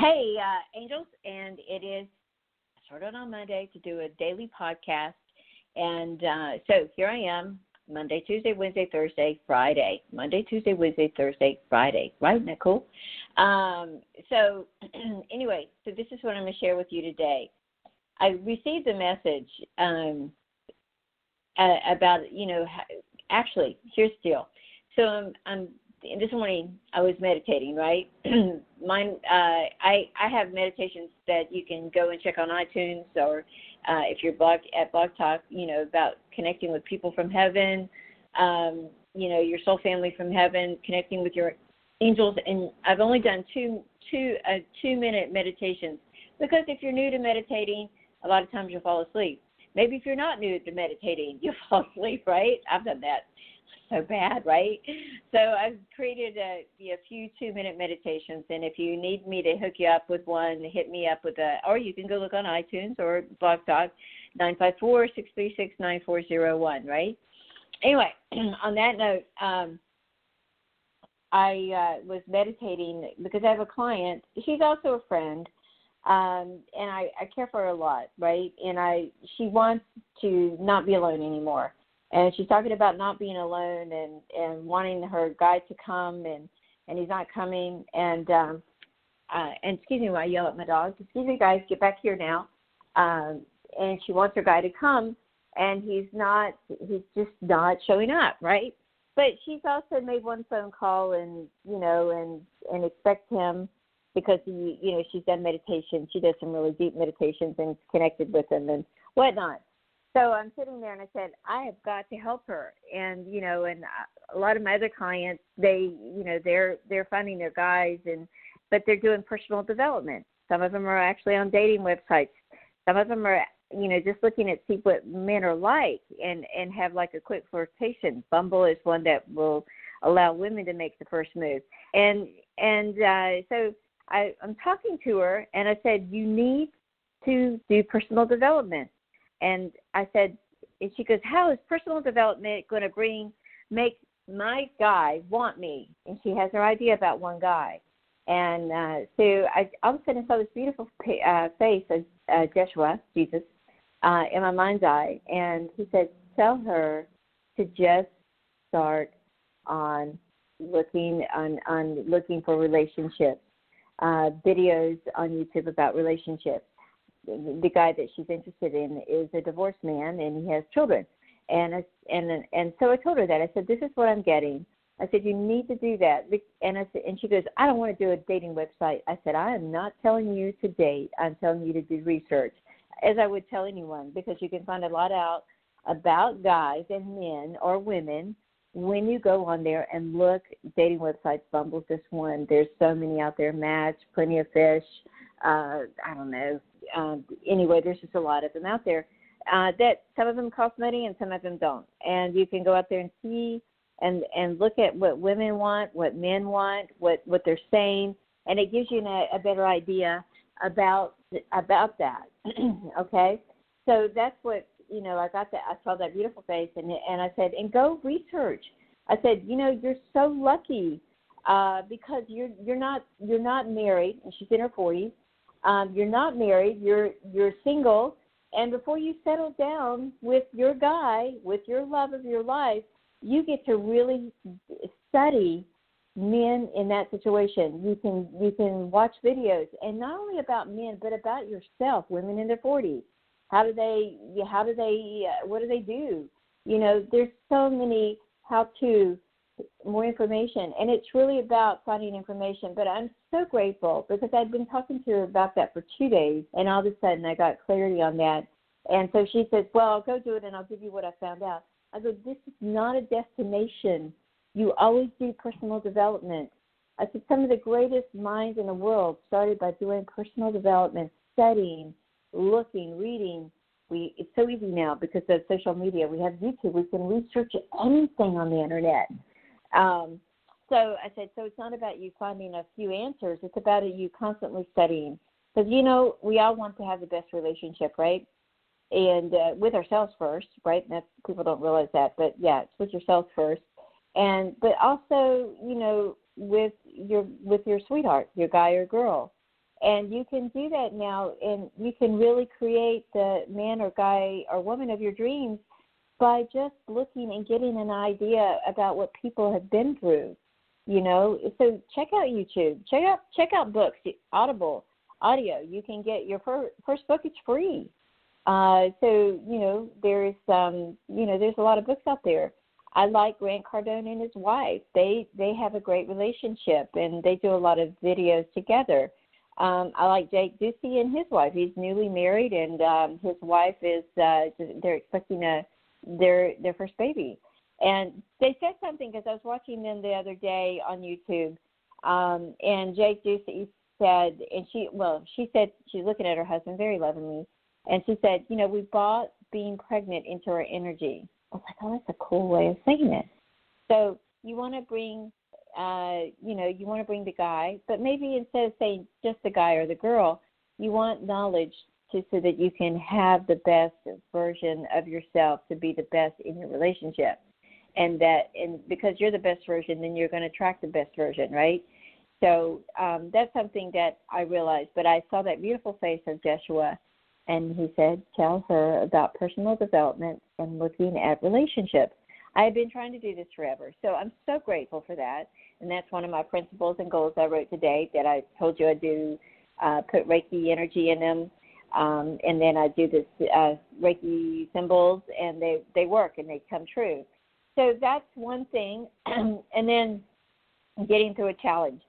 Hey, uh, angels, and it is I started on Monday to do a daily podcast, and uh, so here I am, Monday, Tuesday, Wednesday, Thursday, Friday. Monday, Tuesday, Wednesday, Thursday, Friday. Right, Nicole? Um, so anyway, so this is what I'm going to share with you today. I received a message um, about you know actually here's the deal. So I'm I'm this morning I was meditating, right? Mine, uh, I I have meditations that you can go and check on iTunes, or uh, if you're blog at Blog Talk, you know about connecting with people from heaven, um, you know your soul family from heaven, connecting with your angels. And I've only done two two uh, two minute meditations because if you're new to meditating, a lot of times you'll fall asleep. Maybe if you're not new to meditating, you'll fall asleep, right? I've done that so bad, right? So I've created a, a few two minute meditations, and if you need me to hook you up with one, hit me up with a, or you can go look on iTunes or Blog Talk, nine five four six three six nine four zero one, right? Anyway, on that note, um, I uh, was meditating because I have a client. She's also a friend, um, and I, I care for her a lot, right? And I she wants to not be alone anymore and she's talking about not being alone and and wanting her guide to come and and he's not coming and um uh and excuse me while I yell at my dog. Excuse me guys, get back here now. Um and she wants her guy to come and he's not he's just not showing up, right? But she's also made one phone call and you know and and expect him because he you know she's done meditation. She does some really deep meditations and connected with him and whatnot. So I'm sitting there and I said, I have got to help her. And you know, and a lot of my other clients, they, you know, they're they're finding their guys, and but they're doing personal development. Some of them are actually on dating websites. Some of them are, you know, just looking at see what men are like and and have like a quick flirtation. Bumble is one that will allow women to make the first move. And and uh, so I, I'm talking to her, and I said, you need to do personal development and I said, and she goes, how is personal development going to bring, make my guy want me? And she has her idea about one guy. And uh, so I all of a sudden I saw this beautiful uh, face of uh, Joshua, Jesus, uh, in my mind's eye. And he said, tell her to just start on looking on, on looking for relationships, uh, videos on YouTube about relationships the guy that she's interested in is a divorced man and he has children. And I, and and so I told her that I said this is what I'm getting. I said you need to do that. And I said, and she goes, I don't want to do a dating website. I said I am not telling you to date. I'm telling you to do research, as I would tell anyone, because you can find a lot out about guys and men or women when you go on there and look dating websites bumble's just one there's so many out there match plenty of fish uh i don't know uh, anyway, there's just a lot of them out there. Uh, that some of them cost money and some of them don't. And you can go out there and see and and look at what women want, what men want, what what they're saying, and it gives you a, a better idea about about that. okay, so that's what you know. I got that. I saw that beautiful face, and and I said, and go research. I said, you know, you're so lucky uh, because you're you're not you're not married, and she's in her 40s um, you're not married, you're you're single, and before you settle down with your guy, with your love of your life, you get to really study men in that situation. You can you can watch videos, and not only about men, but about yourself. Women in their forties, how do they how do they uh, what do they do? You know, there's so many how to more information. And it's really about finding information. But I'm so grateful because I'd been talking to her about that for two days, and all of a sudden I got clarity on that. And so she says, Well, I'll go do it and I'll give you what I found out. I go, This is not a destination. You always do personal development. I said, Some of the greatest minds in the world started by doing personal development, studying, looking, reading. We, it's so easy now because of social media. We have YouTube. We can research anything on the internet. Um, so I said, so it's not about you finding a few answers. It's about you constantly studying. Because, you know, we all want to have the best relationship, right? And uh, with ourselves first, right? That people don't realize that, but yeah, it's with yourself first. And but also, you know, with your with your sweetheart, your guy or girl. And you can do that now, and you can really create the man or guy or woman of your dreams by just looking and getting an idea about what people have been through. You know, so check out YouTube, check out check out books, Audible, audio. You can get your first, first book; it's free. Uh, so you know, there's um, you know, there's a lot of books out there. I like Grant Cardone and his wife. They they have a great relationship, and they do a lot of videos together. Um, I like Jake Ducey and his wife. He's newly married, and um, his wife is uh, they're expecting a their their first baby. And they said something because I was watching them the other day on YouTube, um, and Jake Ducey said, and she well she said she's looking at her husband very lovingly, and she said, you know, we brought being pregnant into our energy. I was like, oh, that's a cool way of saying it. So you want to bring, uh, you know, you want to bring the guy, but maybe instead of saying just the guy or the girl, you want knowledge to so that you can have the best version of yourself to be the best in your relationship. And that and because you're the best version then you're going to attract the best version right? So um that's something that i realized but i saw that beautiful face of joshua and he said tell her about personal development and looking at relationships. I have been trying to do this forever so i'm so grateful for that and that's one of my principles and goals i wrote today that i told you i do uh, put reiki energy in them um, and then I do this uh, Reiki symbols, and they they work and they come true. So that's one thing, and then getting through a challenge.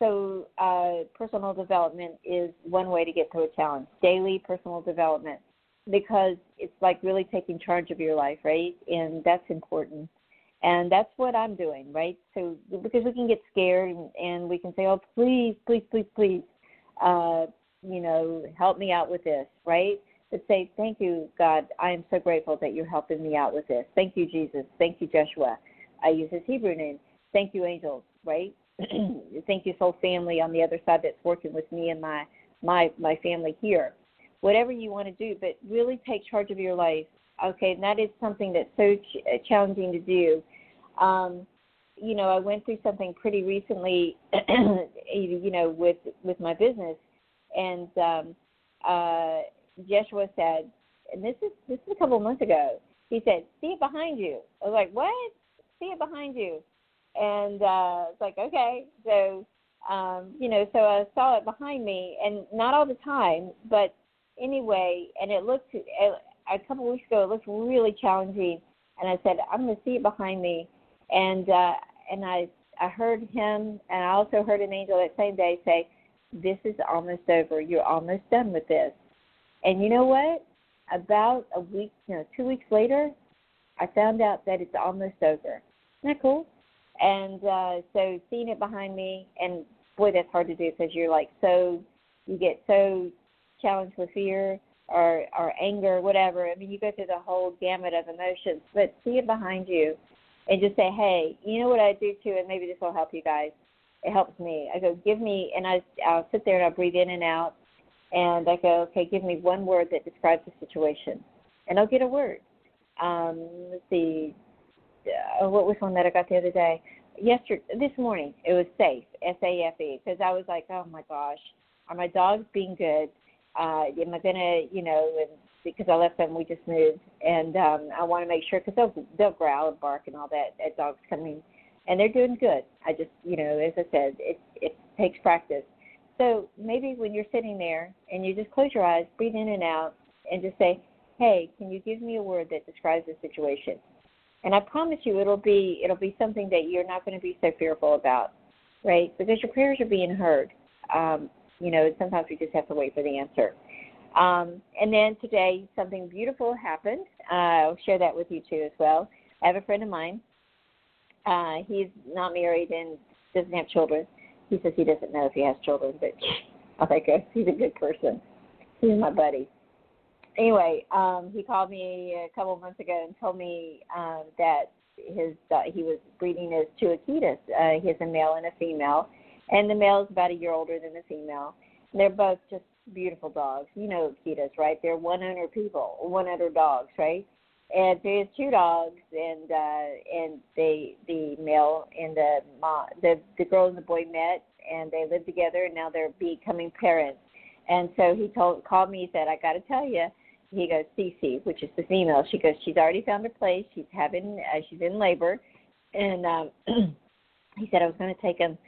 So uh, personal development is one way to get through a challenge. Daily personal development, because it's like really taking charge of your life, right? And that's important. And that's what I'm doing, right? So because we can get scared and, and we can say, "Oh, please, please, please, please." Uh, you know, help me out with this, right? But say, thank you, God. I am so grateful that you're helping me out with this. Thank you, Jesus. Thank you, Joshua. I use his Hebrew name. Thank you, angels, right? thank you, soul family on the other side that's working with me and my my my family here. Whatever you want to do, but really take charge of your life. Okay, and that is something that's so ch- challenging to do. Um, you know, I went through something pretty recently, you know, with with my business, and um, uh, Joshua said, and this is this is a couple of months ago. He said, "See it behind you." I was like, "What? See it behind you?" And uh, it's like, okay. So, um, you know, so I saw it behind me, and not all the time, but anyway. And it looked a couple of weeks ago. It looked really challenging, and I said, "I'm going to see it behind me," and uh, and I I heard him, and I also heard an angel that same day say, this is almost over. You're almost done with this. And you know what? About a week, you know, two weeks later, I found out that it's almost over. Isn't that cool? And uh, so seeing it behind me, and boy, that's hard to do because you're like so, you get so challenged with fear or or anger, whatever. I mean, you go through the whole gamut of emotions, but see it behind you, and just say, hey, you know what I do too, and maybe this will help you guys it helps me. I go, give me, and I, I'll sit there and I'll breathe in and out, and I go, okay, give me one word that describes the situation, and I'll get a word. Um, let's see, uh, what was one that I got the other day? Yesterday, this morning, it was safe, S A F E, because I was like, oh my gosh, are my dogs being good? Uh, am I gonna, you know, and because I left them, we just moved, and um, I want to make sure because they'll they'll growl and bark and all that at dogs coming and they're doing good. I just, you know, as I said, it it takes practice. So maybe when you're sitting there and you just close your eyes, breathe in and out, and just say, "Hey, can you give me a word that describes the situation?" And I promise you, it'll be it'll be something that you're not going to be so fearful about, right? Because your prayers are being heard. Um, you know, sometimes we just have to wait for the answer. Um, and then today, something beautiful happened. Uh, I'll share that with you too as well. I have a friend of mine uh, he's not married and doesn't have children. He says he doesn't know if he has children, but I think he's a good person. He's my buddy. Anyway, um, he called me a couple of months ago and told me um, that his uh, he was breeding his two Akitas. Uh, he has a male and a female, and the male is about a year older than the female. And they're both just beautiful dogs. You know Akitas, right? They're one owner people, one owner dogs, right? and there's two dogs and uh and they the male and the mom the the girl and the boy met and they live together, and now they're becoming parents. And so he told called me. He said, "I got to tell you." He goes, "Cece, which is the female." She goes, "She's already found her place. She's having, uh, she's in labor." And um, he said, "I was going to take him,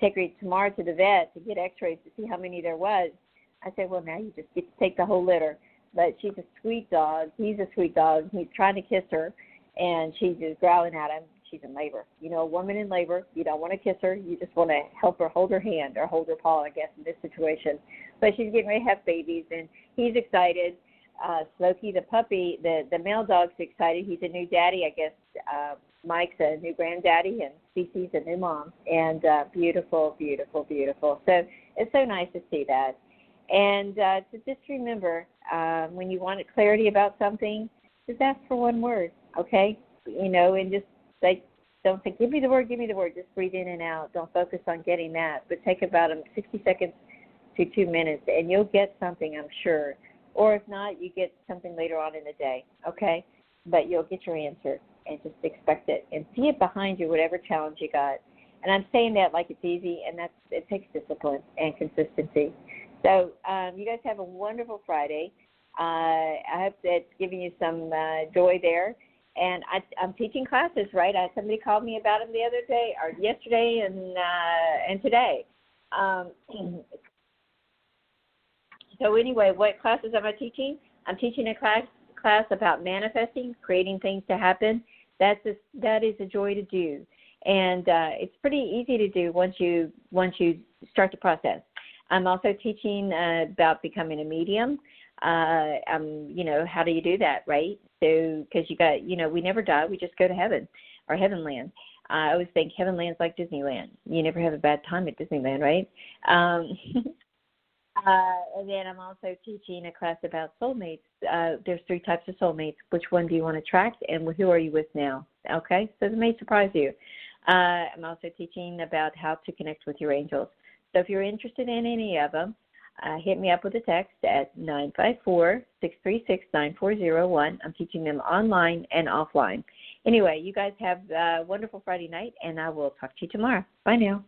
take her tomorrow to the vet to get X-rays to see how many there was." I said, "Well, now you just get to take the whole litter." But she's a sweet dog. He's a sweet dog. He's trying to kiss her, and she's just growling at him. She's in labor. You know, a woman in labor, you don't want to kiss her. You just want to help her hold her hand or hold her paw, I guess, in this situation. But she's getting ready to have babies, and he's excited. Uh, Smokey, the puppy, the the male dog's excited. He's a new daddy, I guess. Uh, Mike's a new granddaddy, and Cece's a new mom. And uh, beautiful, beautiful, beautiful. So it's so nice to see that. And uh, to just remember, um, when you want clarity about something, just ask for one word, okay? You know, and just say, don't say, give me the word, give me the word. Just breathe in and out. Don't focus on getting that, but take about um, 60 seconds to two minutes, and you'll get something, I'm sure. Or if not, you get something later on in the day, okay? But you'll get your answer and just expect it and see it behind you, whatever challenge you got. And I'm saying that like it's easy, and that's it takes discipline and consistency. So um, you guys have a wonderful Friday. Uh, I hope that's giving you some uh, joy there. And I, I'm teaching classes, right? I, somebody called me about them the other day, or yesterday, and uh, and today. Um, so anyway, what classes am I teaching? I'm teaching a class class about manifesting, creating things to happen. That's a, that is a joy to do, and uh, it's pretty easy to do once you once you start the process. I'm also teaching uh, about becoming a medium. Uh, um, you know, how do you do that, right? So, because you got, you know, we never die, we just go to heaven or heavenland. I always think heavenland's like Disneyland. You never have a bad time at Disneyland, right? Um, uh, and then I'm also teaching a class about soulmates. Uh, there's three types of soulmates. Which one do you want to attract, and who are you with now? Okay, so it may surprise you. Uh, I'm also teaching about how to connect with your angels. So if you're interested in any of them, uh, hit me up with a text at 954-636-9401. I'm teaching them online and offline. Anyway, you guys have a wonderful Friday night, and I will talk to you tomorrow. Bye now.